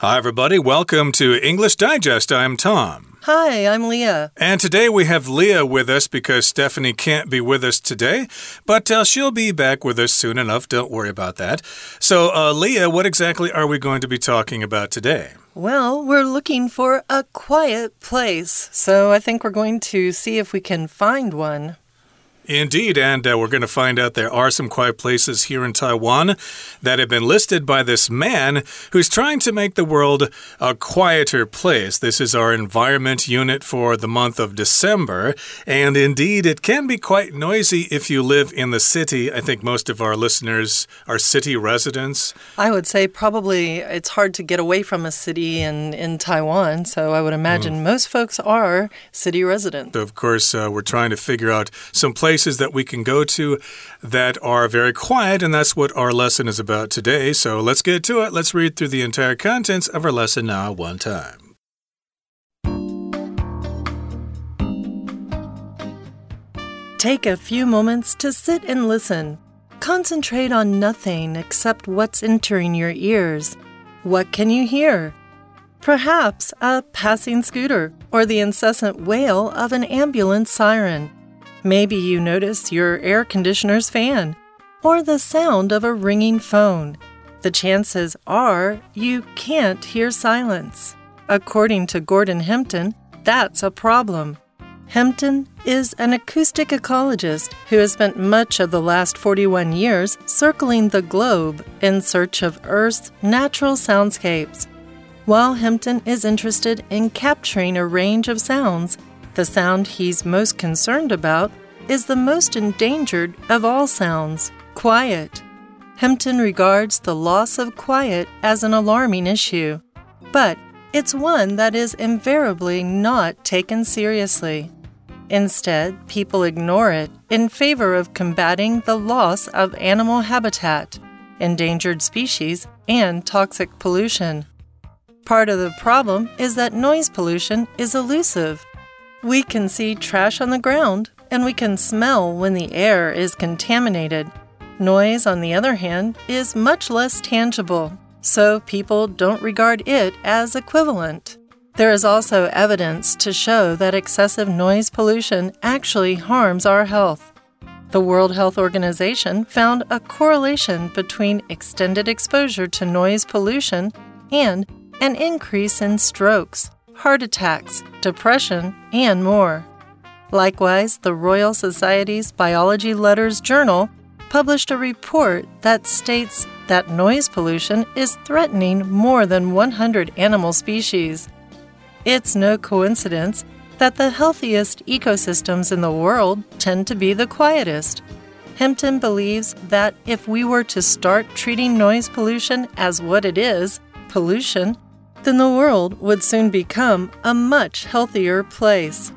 Hi, everybody. Welcome to English Digest. I'm Tom. Hi, I'm Leah. And today we have Leah with us because Stephanie can't be with us today, but uh, she'll be back with us soon enough. Don't worry about that. So, uh, Leah, what exactly are we going to be talking about today? Well, we're looking for a quiet place, so I think we're going to see if we can find one. Indeed, and uh, we're going to find out there are some quiet places here in Taiwan that have been listed by this man who's trying to make the world a quieter place. This is our environment unit for the month of December, and indeed, it can be quite noisy if you live in the city. I think most of our listeners are city residents. I would say probably it's hard to get away from a city in, in Taiwan, so I would imagine mm. most folks are city residents. Of course, uh, we're trying to figure out some places places that we can go to that are very quiet, and that's what our lesson is about today. So let's get to it. Let's read through the entire contents of our lesson now, one time. Take a few moments to sit and listen. Concentrate on nothing except what's entering your ears. What can you hear? Perhaps a passing scooter or the incessant wail of an ambulance siren. Maybe you notice your air conditioner's fan or the sound of a ringing phone. The chances are you can't hear silence. According to Gordon Hempton, that's a problem. Hempton is an acoustic ecologist who has spent much of the last 41 years circling the globe in search of Earth's natural soundscapes. While Hempton is interested in capturing a range of sounds, the sound he's most concerned about is the most endangered of all sounds quiet. Hempton regards the loss of quiet as an alarming issue, but it's one that is invariably not taken seriously. Instead, people ignore it in favor of combating the loss of animal habitat, endangered species, and toxic pollution. Part of the problem is that noise pollution is elusive we can see trash on the ground, and we can smell when the air is contaminated. Noise, on the other hand, is much less tangible, so people don't regard it as equivalent. There is also evidence to show that excessive noise pollution actually harms our health. The World Health Organization found a correlation between extended exposure to noise pollution and an increase in strokes heart attacks, depression, and more. Likewise, the Royal Society's Biology Letters Journal published a report that states that noise pollution is threatening more than 100 animal species. It's no coincidence that the healthiest ecosystems in the world tend to be the quietest. Hempton believes that if we were to start treating noise pollution as what it is pollution the world would soon become a much healthier place.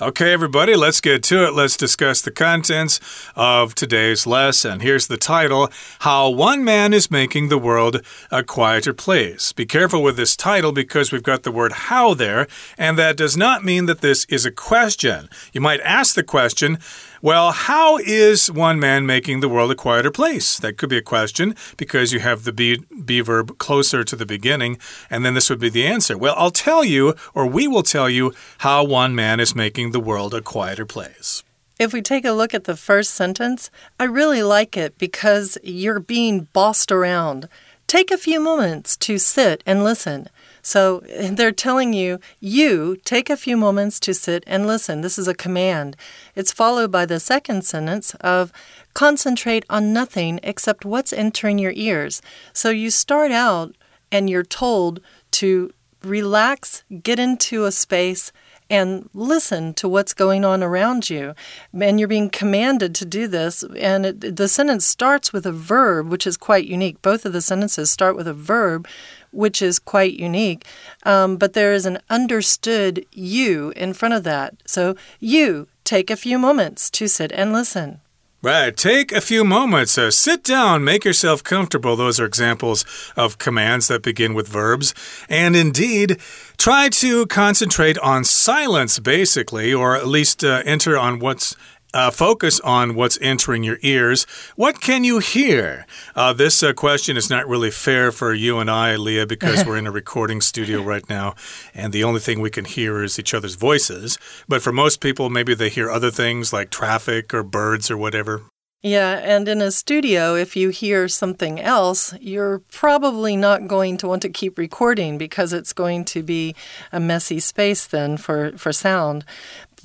Okay, everybody, let's get to it. Let's discuss the contents of today's lesson. Here's the title How One Man is Making the World a Quieter Place. Be careful with this title because we've got the word how there, and that does not mean that this is a question. You might ask the question, well, how is one man making the world a quieter place? That could be a question because you have the be, be verb closer to the beginning, and then this would be the answer. Well, I'll tell you, or we will tell you, how one man is making the world a quieter place. If we take a look at the first sentence, I really like it because you're being bossed around. Take a few moments to sit and listen. So they're telling you, you take a few moments to sit and listen. This is a command. It's followed by the second sentence of concentrate on nothing except what's entering your ears. So you start out and you're told to relax, get into a space, and listen to what's going on around you. And you're being commanded to do this. And it, the sentence starts with a verb, which is quite unique. Both of the sentences start with a verb, which is quite unique. Um, but there is an understood you in front of that. So, you take a few moments to sit and listen. Right. Take a few moments. Uh, sit down. Make yourself comfortable. Those are examples of commands that begin with verbs. And indeed, try to concentrate on silence, basically, or at least uh, enter on what's uh, focus on what's entering your ears. What can you hear? Uh, this uh, question is not really fair for you and I, Leah, because we're in a recording studio right now, and the only thing we can hear is each other's voices. But for most people, maybe they hear other things like traffic or birds or whatever. Yeah, and in a studio, if you hear something else, you're probably not going to want to keep recording because it's going to be a messy space then for, for sound.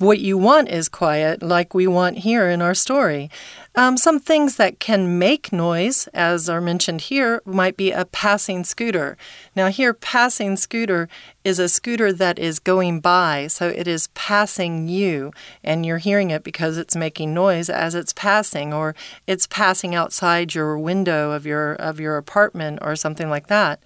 What you want is quiet, like we want here in our story. Um, some things that can make noise, as are mentioned here, might be a passing scooter. Now, here, passing scooter is a scooter that is going by, so it is passing you, and you're hearing it because it's making noise as it's passing, or it's passing outside your window of your of your apartment, or something like that.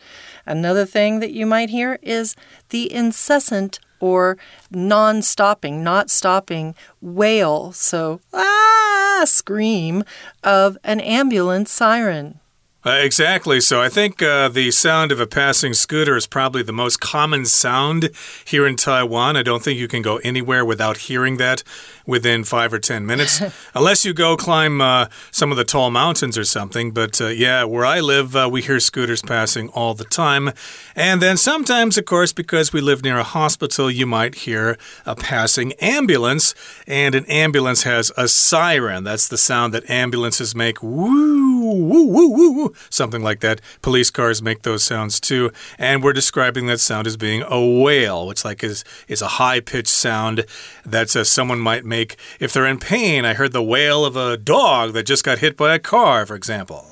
Another thing that you might hear is the incessant or non stopping, not stopping wail, so ah, scream of an ambulance siren. Uh, exactly. So I think uh, the sound of a passing scooter is probably the most common sound here in Taiwan. I don't think you can go anywhere without hearing that within five or ten minutes, unless you go climb uh, some of the tall mountains or something. But uh, yeah, where I live, uh, we hear scooters passing all the time. And then sometimes, of course, because we live near a hospital, you might hear a passing ambulance. And an ambulance has a siren. That's the sound that ambulances make. Woo, woo, woo, woo something like that. Police cars make those sounds too. And we're describing that sound as being a wail, which like is, is a high pitched sound that someone might make if they're in pain. I heard the wail of a dog that just got hit by a car, for example.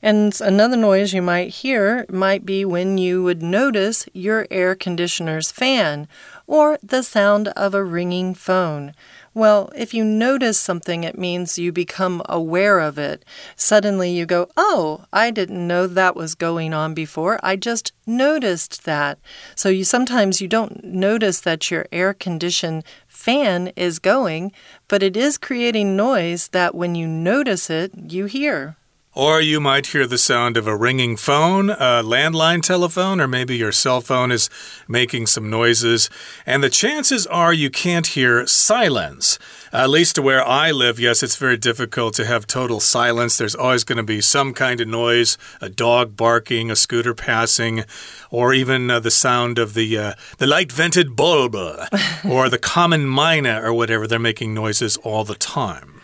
And another noise you might hear might be when you would notice your air conditioner's fan or the sound of a ringing phone. Well, if you notice something, it means you become aware of it. Suddenly you go, Oh, I didn't know that was going on before. I just noticed that. So you sometimes you don't notice that your air condition fan is going, but it is creating noise that when you notice it, you hear. Or you might hear the sound of a ringing phone, a landline telephone, or maybe your cell phone is making some noises. And the chances are you can't hear silence. At least where I live, yes, it's very difficult to have total silence. There's always going to be some kind of noise a dog barking, a scooter passing, or even uh, the sound of the, uh, the light vented bulbul, or the common myna, or whatever. They're making noises all the time.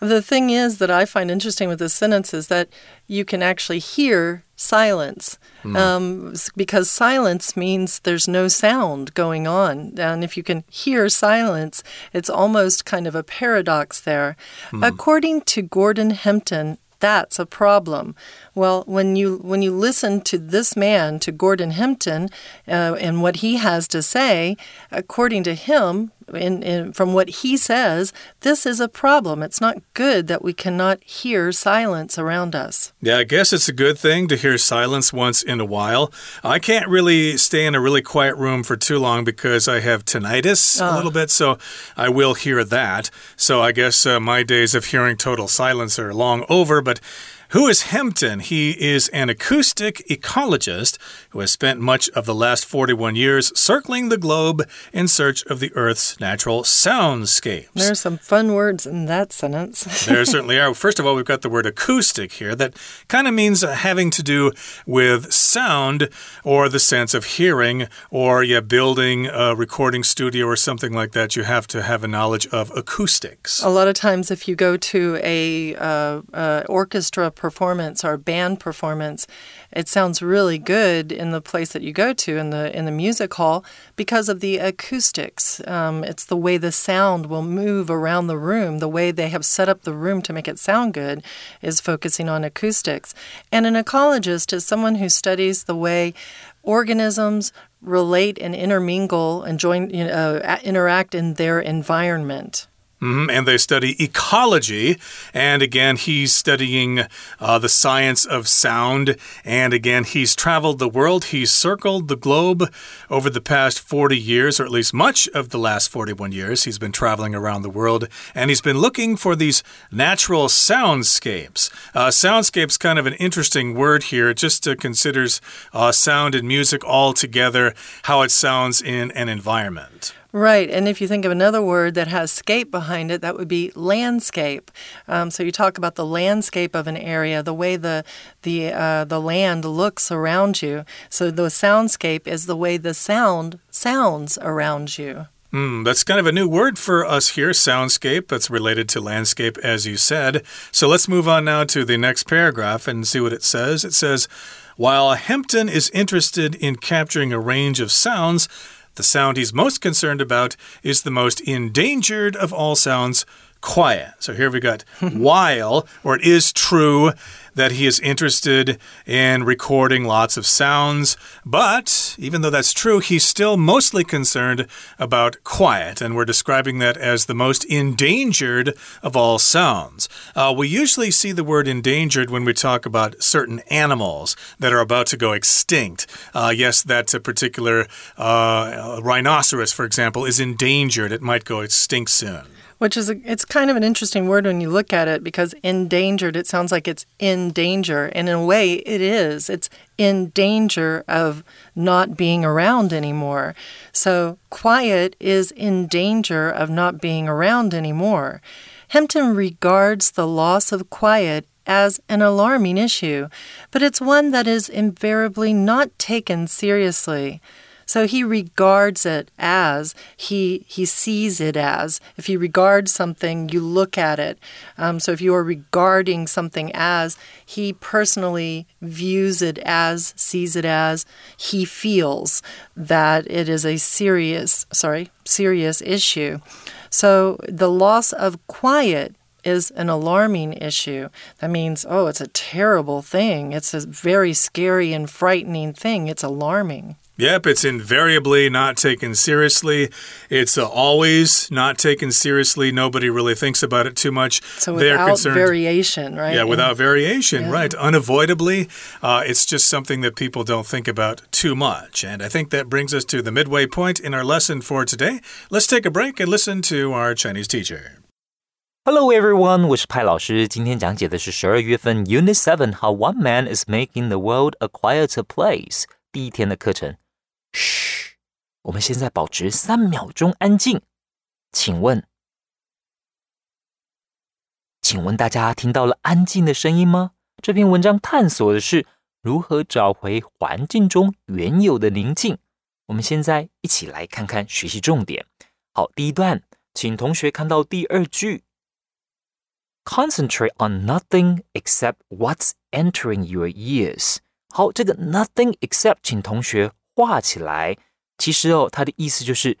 The thing is that I find interesting with this sentence is that you can actually hear silence mm. um, because silence means there's no sound going on. And if you can hear silence, it's almost kind of a paradox there. Mm. According to Gordon Hempton, that's a problem. Well, when you when you listen to this man, to Gordon Hempton, uh, and what he has to say, according to him, in, in, from what he says, this is a problem. It's not good that we cannot hear silence around us. Yeah, I guess it's a good thing to hear silence once in a while. I can't really stay in a really quiet room for too long because I have tinnitus a little bit, so I will hear that. So I guess uh, my days of hearing total silence are long over, but who is Hempton? He is an acoustic ecologist who has spent much of the last 41 years circling the globe in search of the Earth's natural soundscapes. There are some fun words in that sentence. there certainly are. First of all, we've got the word acoustic here that kind of means having to do with sound or the sense of hearing, or yeah, building a recording studio or something like that. You have to have a knowledge of acoustics. A lot of times, if you go to a uh, uh, orchestra performance or band performance, it sounds really good in the place that you go to in the in the music hall because of the acoustics. Um, it's the way the sound will move around the room. The way they have set up the room to make it sound good is focusing on acoustics. And an ecologist is someone who studies the way organisms relate and intermingle and join, uh, interact in their environment. Mm -hmm. And they study ecology. And again, he's studying uh, the science of sound. And again, he's traveled the world. He's circled the globe over the past 40 years, or at least much of the last 41 years. He's been traveling around the world. And he's been looking for these natural soundscapes. Uh, soundscape's kind of an interesting word here. It just uh, considers uh, sound and music all together, how it sounds in an environment. Right. And if you think of another word that has scape behind it, that would be landscape. Um, so you talk about the landscape of an area, the way the the uh, the land looks around you. So the soundscape is the way the sound sounds around you. Mm, that's kind of a new word for us here, soundscape. That's related to landscape, as you said. So let's move on now to the next paragraph and see what it says. It says, While Hempton is interested in capturing a range of sounds, the sound he's most concerned about is the most endangered of all sounds quiet. So here we got while, or it is true that he is interested in recording lots of sounds. But even though that's true, he's still mostly concerned about quiet. And we're describing that as the most endangered of all sounds. Uh, we usually see the word endangered when we talk about certain animals that are about to go extinct. Uh, yes, that particular uh, rhinoceros, for example, is endangered. It might go extinct soon which is a, it's kind of an interesting word when you look at it because endangered it sounds like it's in danger. And in a way it is. It's in danger of not being around anymore. So quiet is in danger of not being around anymore. Hempton regards the loss of quiet as an alarming issue, but it's one that is invariably not taken seriously. So he regards it as he he sees it as. If you regard something, you look at it. Um, so if you are regarding something as, he personally views it as, sees it as, he feels that it is a serious, sorry, serious issue. So the loss of quiet is an alarming issue. That means, oh, it's a terrible thing. It's a very scary and frightening thing. It's alarming. Yep, it's invariably not taken seriously. It's uh, always not taken seriously. Nobody really thinks about it too much. So without concerned, variation, right? Yeah, without variation, yeah. right? Unavoidably, uh, it's just something that people don't think about too much. And I think that brings us to the midway point in our lesson for today. Let's take a break and listen to our Chinese teacher. Hello everyone，我是派老师。今天讲解的是十二月份 Unit Seven How One Man Is Making the World a Quieter Place 第一天的课程。 嘘，我们现在保持三秒钟安静。请问，请问大家听到了安静的声音吗？这篇文章探索的是如何找回环境中原有的宁静。我们现在一起来看看学习重点。好，第一段，请同学看到第二句：Concentrate on nothing except what's entering your ears。好，这个 nothing except，请同学。画起来，其实哦，它的意思就是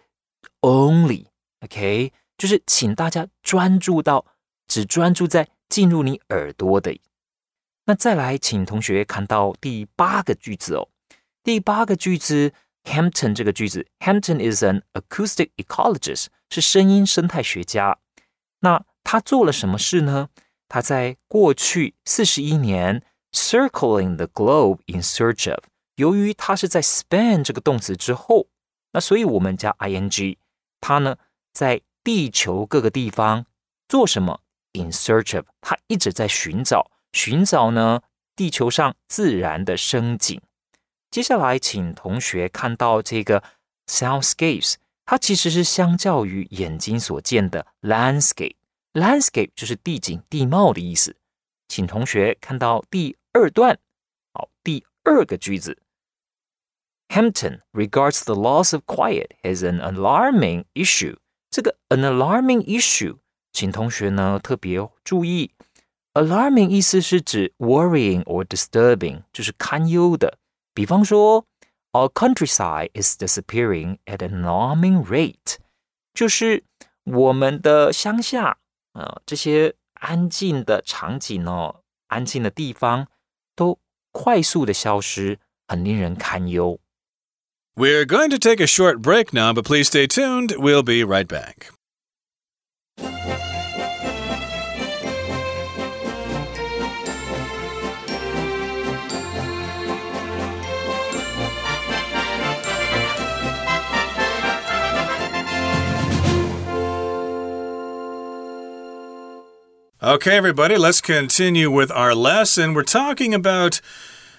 only，OK，就是请大家专注到只专注在进入你耳朵的。那再来，请同学看到第八个句子哦。第八个句子，Hampton 这个句子，Hampton is an acoustic ecologist，是声音生态学家。那他做了什么事呢？他在过去四十一年 circling the globe in search of。由于它是在 span 这个动词之后，那所以我们加 ing。它呢在地球各个地方做什么？In search of，它一直在寻找，寻找呢地球上自然的生景。接下来，请同学看到这个 soundscapes，它其实是相较于眼睛所见的 landscape。landscape 就是地景、地貌的意思。请同学看到第二段，好，第二个句子。Hampton regards the loss of quiet as an alarming issue。这个 an alarming issue，请同学呢特别注意，alarming 意思是指 worrying or disturbing，就是堪忧的。比方说，Our countryside is disappearing at an alarming rate，就是我们的乡下啊、呃、这些安静的场景哦，安静的地方都快速的消失，很令人堪忧。 We're going to take a short break now, but please stay tuned. We'll be right back. Okay, everybody, let's continue with our lesson. We're talking about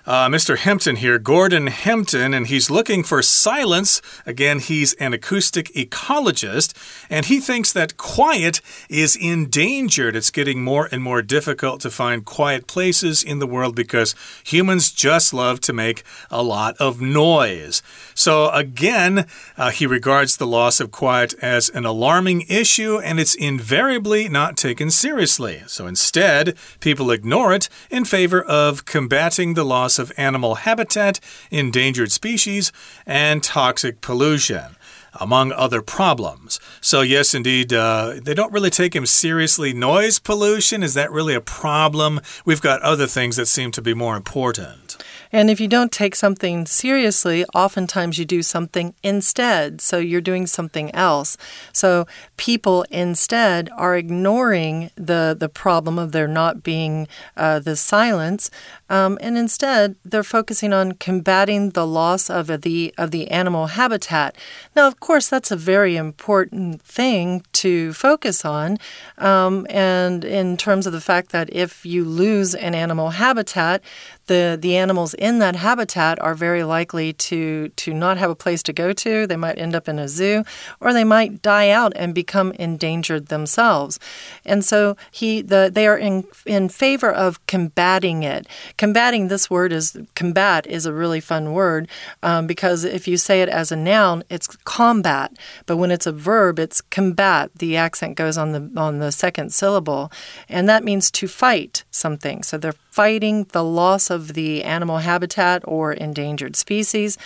uh, Mr. Hempton here, Gordon Hempton, and he's looking for silence. Again, he's an acoustic ecologist, and he thinks that quiet is endangered. It's getting more and more difficult to find quiet places in the world because humans just love to make a lot of noise. So, again, uh, he regards the loss of quiet as an alarming issue, and it's invariably not taken seriously. So, instead, people ignore it in favor of combating the loss of animal habitat, endangered species, and toxic pollution among other problems. So, yes, indeed, uh, they don't really take him seriously. Noise pollution, is that really a problem? We've got other things that seem to be more important. And if you don't take something seriously, oftentimes you do something instead. So you're doing something else. So people instead are ignoring the, the problem of there not being uh, the silence. Um, and instead, they're focusing on combating the loss of the of the animal habitat. Now, of course, that's a very important thing to focus on, um, and in terms of the fact that if you lose an animal habitat, the the animals in that habitat are very likely to to not have a place to go to. They might end up in a zoo, or they might die out and become endangered themselves. And so he the they are in in favor of combating it. Combating this word is combat is a really fun word um, because if you say it as a noun, it's combat, but when it's a verb, it's combat. The accent goes on the on the second syllable, and that means to fight something. So they're fighting the loss of the animal habitat or endangered species,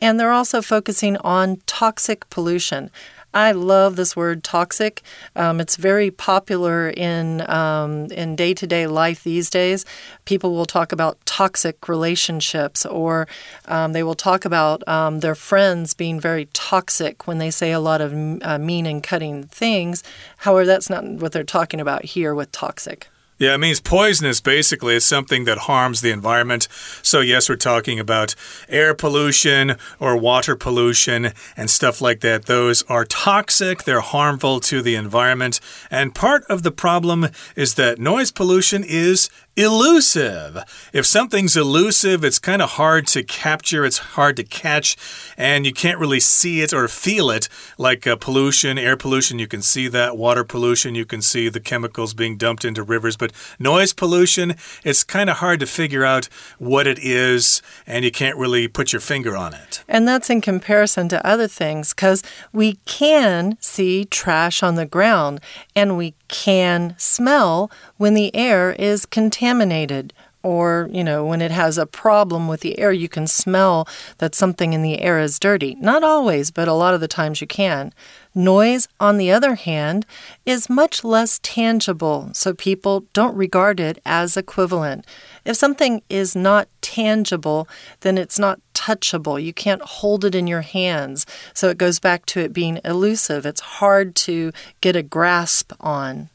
and they're also focusing on toxic pollution. I love this word toxic. Um, it's very popular in um, in day to day life these days. People will talk about toxic relationships, or um, they will talk about um, their friends being very toxic when they say a lot of uh, mean and cutting things. However, that's not what they're talking about here with toxic. Yeah, it means poisonous basically. It's something that harms the environment. So, yes, we're talking about air pollution or water pollution and stuff like that. Those are toxic, they're harmful to the environment. And part of the problem is that noise pollution is elusive. If something's elusive, it's kind of hard to capture, it's hard to catch, and you can't really see it or feel it. Like uh, pollution, air pollution, you can see that. Water pollution, you can see the chemicals being dumped into rivers. But noise pollution, it's kind of hard to figure out what it is, and you can't really put your finger on it. And that's in comparison to other things, because we can see trash on the ground, and we can smell when the air is contaminated or, you know, when it has a problem with the air, you can smell that something in the air is dirty. Not always, but a lot of the times you can. Noise, on the other hand, is much less tangible, so people don't regard it as equivalent. If something is not tangible, then it's not touchable. You can't hold it in your hands. So it goes back to it being elusive. It's hard to get a grasp on.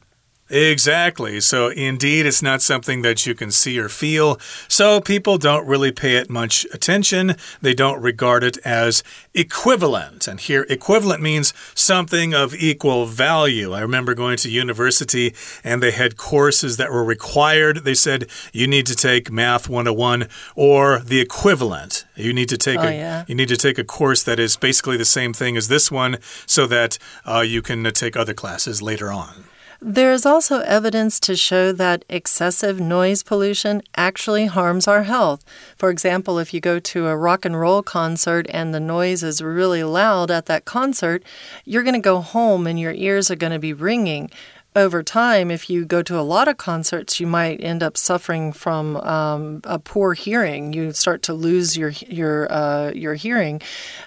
Exactly. So, indeed, it's not something that you can see or feel. So, people don't really pay it much attention. They don't regard it as equivalent. And here, equivalent means something of equal value. I remember going to university and they had courses that were required. They said you need to take Math 101 or the equivalent. You need to take oh, a yeah. you need to take a course that is basically the same thing as this one so that uh, you can take other classes later on. There is also evidence to show that excessive noise pollution actually harms our health. For example, if you go to a rock and roll concert and the noise is really loud at that concert, you're going to go home and your ears are going to be ringing over time, if you go to a lot of concerts, you might end up suffering from um, a poor hearing. You start to lose your your uh, your hearing,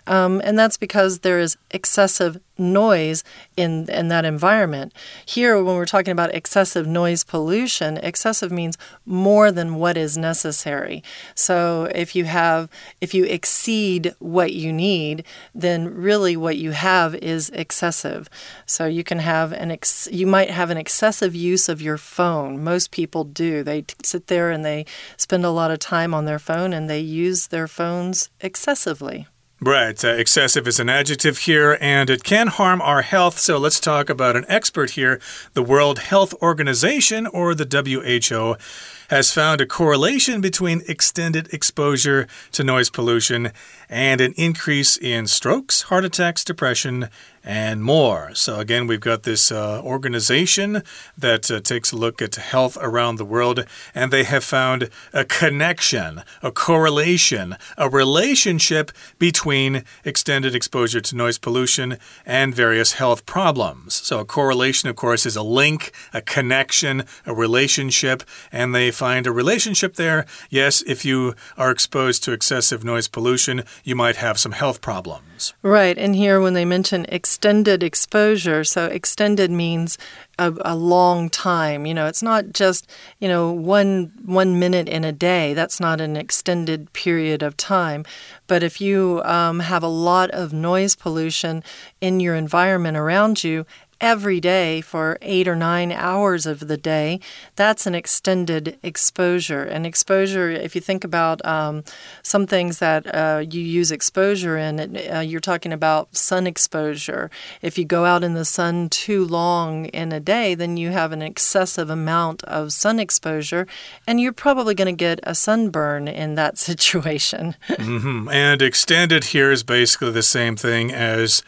um, and that's because there is excessive noise in in that environment. Here when we're talking about excessive noise pollution, excessive means more than what is necessary. So if you have if you exceed what you need, then really what you have is excessive. So you can have an ex you might have an excessive use of your phone. Most people do. They sit there and they spend a lot of time on their phone and they use their phones excessively. Right. Uh, excessive is an adjective here, and it can harm our health. So let's talk about an expert here the World Health Organization, or the WHO has found a correlation between extended exposure to noise pollution and an increase in strokes, heart attacks, depression, and more. So, again, we've got this uh, organization that uh, takes a look at health around the world, and they have found a connection, a correlation, a relationship between extended exposure to noise pollution and various health problems. So, a correlation, of course, is a link, a connection, a relationship, and they find a relationship there. Yes, if you are exposed to excessive noise pollution, you might have some health problems. Right. And here, when they mention extended exposure, so extended means a, a, long time. You know, it's not just you know one one minute in a day. That's not an extended period of time. But if you um, have a lot of noise pollution in your environment around you, every day for eight or nine hours of the day, that's an extended exposure. And exposure, if you think about um, some things that uh, you use exposure in, uh, you're talking about sun exposure. If you go out in the sun too long in a day, then you have an excessive amount of sun exposure, and you're probably going to get a sunburn in that situation. mm -hmm. And extended here is basically the same thing as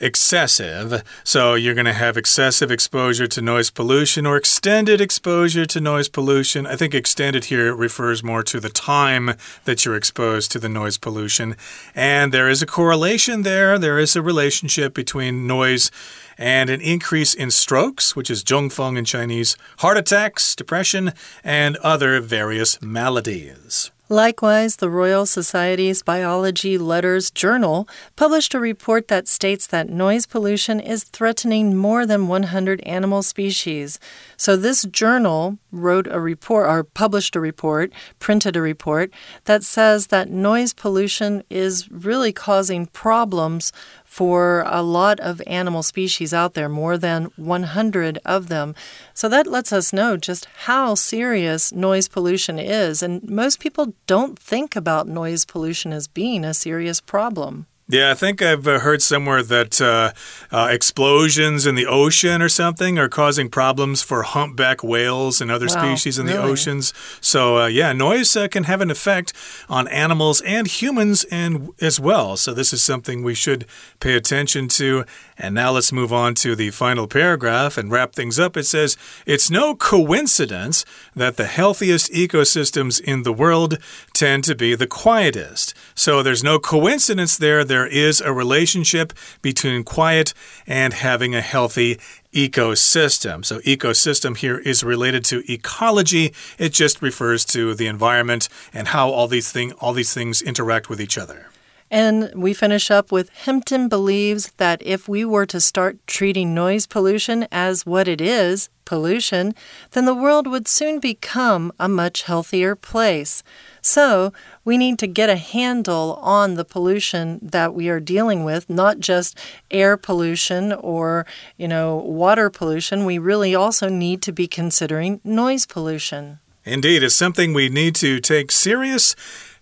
excessive. So you're going to have excessive exposure to noise pollution or extended exposure to noise pollution. I think extended here refers more to the time that you're exposed to the noise pollution. And there is a correlation there, there is a relationship between noise and an increase in strokes, which is zhongfeng in Chinese, heart attacks, depression, and other various maladies. Likewise, the Royal Society's Biology Letters Journal published a report that states that noise pollution is threatening more than 100 animal species. So, this journal wrote a report or published a report, printed a report that says that noise pollution is really causing problems for a lot of animal species out there, more than 100 of them. So that lets us know just how serious noise pollution is. And most people don't think about noise pollution as being a serious problem. Yeah, I think I've uh, heard somewhere that uh, uh, explosions in the ocean or something are causing problems for humpback whales and other wow, species in really? the oceans. So, uh, yeah, noise uh, can have an effect on animals and humans and as well. So, this is something we should pay attention to. And now let's move on to the final paragraph and wrap things up. It says, It's no coincidence that the healthiest ecosystems in the world tend to be the quietest. So, there's no coincidence there. There is a relationship between quiet and having a healthy ecosystem. So, ecosystem here is related to ecology. It just refers to the environment and how all these thing all these things interact with each other. And we finish up with Hempton believes that if we were to start treating noise pollution as what it is, pollution, then the world would soon become a much healthier place. So, we need to get a handle on the pollution that we are dealing with, not just air pollution or, you know, water pollution. We really also need to be considering noise pollution. Indeed, it's something we need to take serious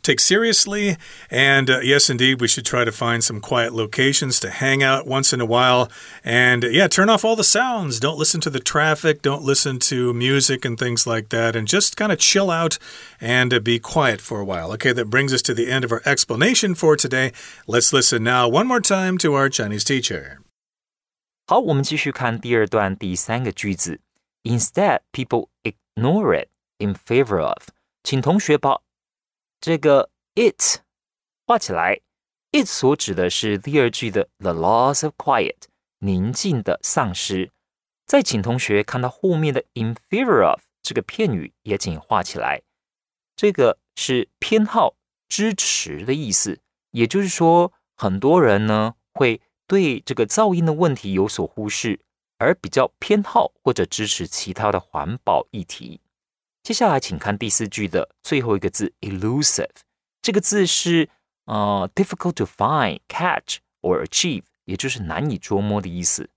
take seriously. And uh, yes, indeed, we should try to find some quiet locations to hang out once in a while. And uh, yeah, turn off all the sounds. Don't listen to the traffic. Don't listen to music and things like that. And just kind of chill out and uh, be quiet for a while. Okay, that brings us to the end of our explanation for today. Let's listen now one more time to our Chinese teacher. 好，我们继续看第二段第三个句子。Instead, people ignore it in favor of。请同学把 这个 it 画起来，it 所指的是第二句的 the loss of quiet 宁静的丧失。再请同学看到后面的 in favor of 这个片语也请画起来，这个是偏好、支持的意思。也就是说，很多人呢会对这个噪音的问题有所忽视，而比较偏好或者支持其他的环保议题。接下来，请看第四句的最后一个字 “elusive”。这个字是呃 “difficult to find, catch or achieve”，也就是难以捉摸的意思。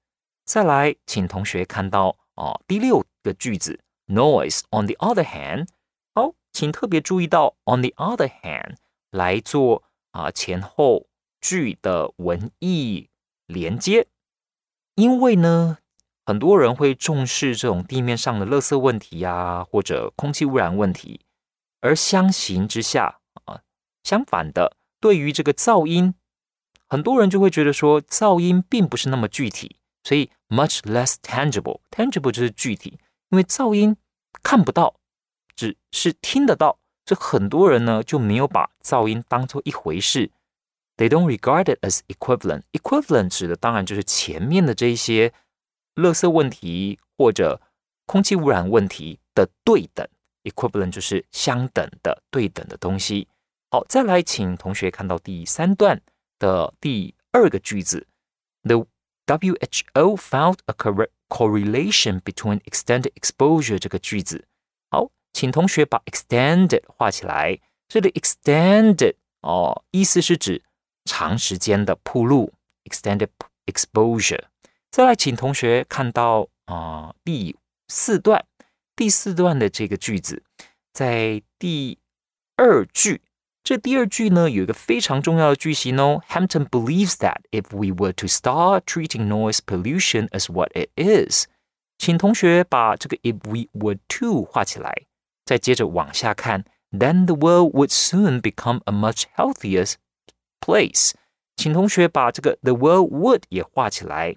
再来，请同学看到哦第六个句子 “noise”。On the other hand，好，请特别注意到 “on the other hand” 来做啊前后句的文意连接，因为呢。很多人会重视这种地面上的垃圾问题呀，或者空气污染问题，而相形之下啊，相反的，对于这个噪音，很多人就会觉得说噪音并不是那么具体，所以 much less tangible。tangible 就是具体，因为噪音看不到，只是听得到，这很多人呢就没有把噪音当做一回事。They don't regard it as equivalent. Equivalent 指的当然就是前面的这一些。垃圾问题或者空气污染问题的对等，equivalent 就是相等的、对等的东西。好，再来，请同学看到第三段的第二个句子：The WHO found a correlation between extended exposure 这个句子。好，请同学把 extended 画起来。这里 extended 哦，意思是指长时间的铺路，extended exposure。再来，请同学看到啊第四段，第四段的这个句子，在第二句。这第二句呢，有一个非常重要的句型哦。Hampton believes that if we were to start treating noise pollution as what it is，请同学把这个 if we were to 画起来，再接着往下看，then the world would soon become a much healthier place。请同学把这个 the world would 也画起来。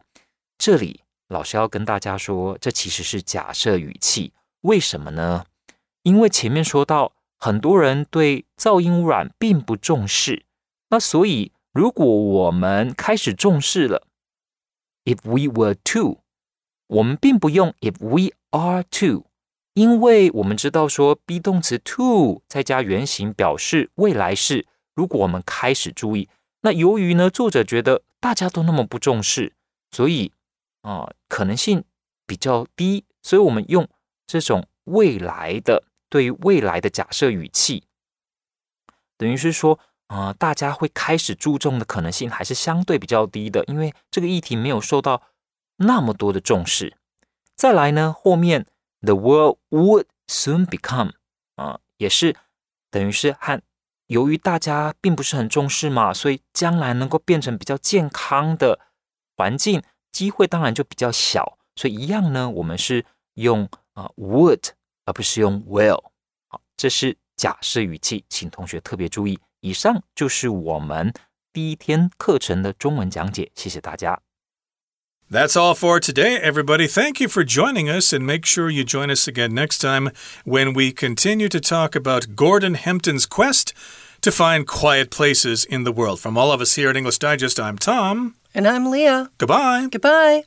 这里老师要跟大家说，这其实是假设语气。为什么呢？因为前面说到，很多人对噪音污染并不重视。那所以，如果我们开始重视了，if we were to，我们并不用 if we are to，因为我们知道说 be 动词 to 再加原形表示未来式。如果我们开始注意，那由于呢，作者觉得大家都那么不重视，所以。啊，可能性比较低，所以我们用这种未来的对于未来的假设语气，等于是说，啊，大家会开始注重的可能性还是相对比较低的，因为这个议题没有受到那么多的重视。再来呢，后面 the world would soon become 啊，也是等于是和由于大家并不是很重视嘛，所以将来能够变成比较健康的环境。机会当然就比较小，所以一样呢，我们是用啊 would 而不是用 will。好，这是假设语气，请同学特别注意。以上就是我们第一天课程的中文讲解，谢谢大家。That's all for today, everybody. Thank you for joining us, and make sure you join us again next time when we continue to talk about Gordon Hempton's quest to find quiet places in the world. From all of us here at English Digest, I'm Tom. And I'm Leah. Goodbye. Goodbye.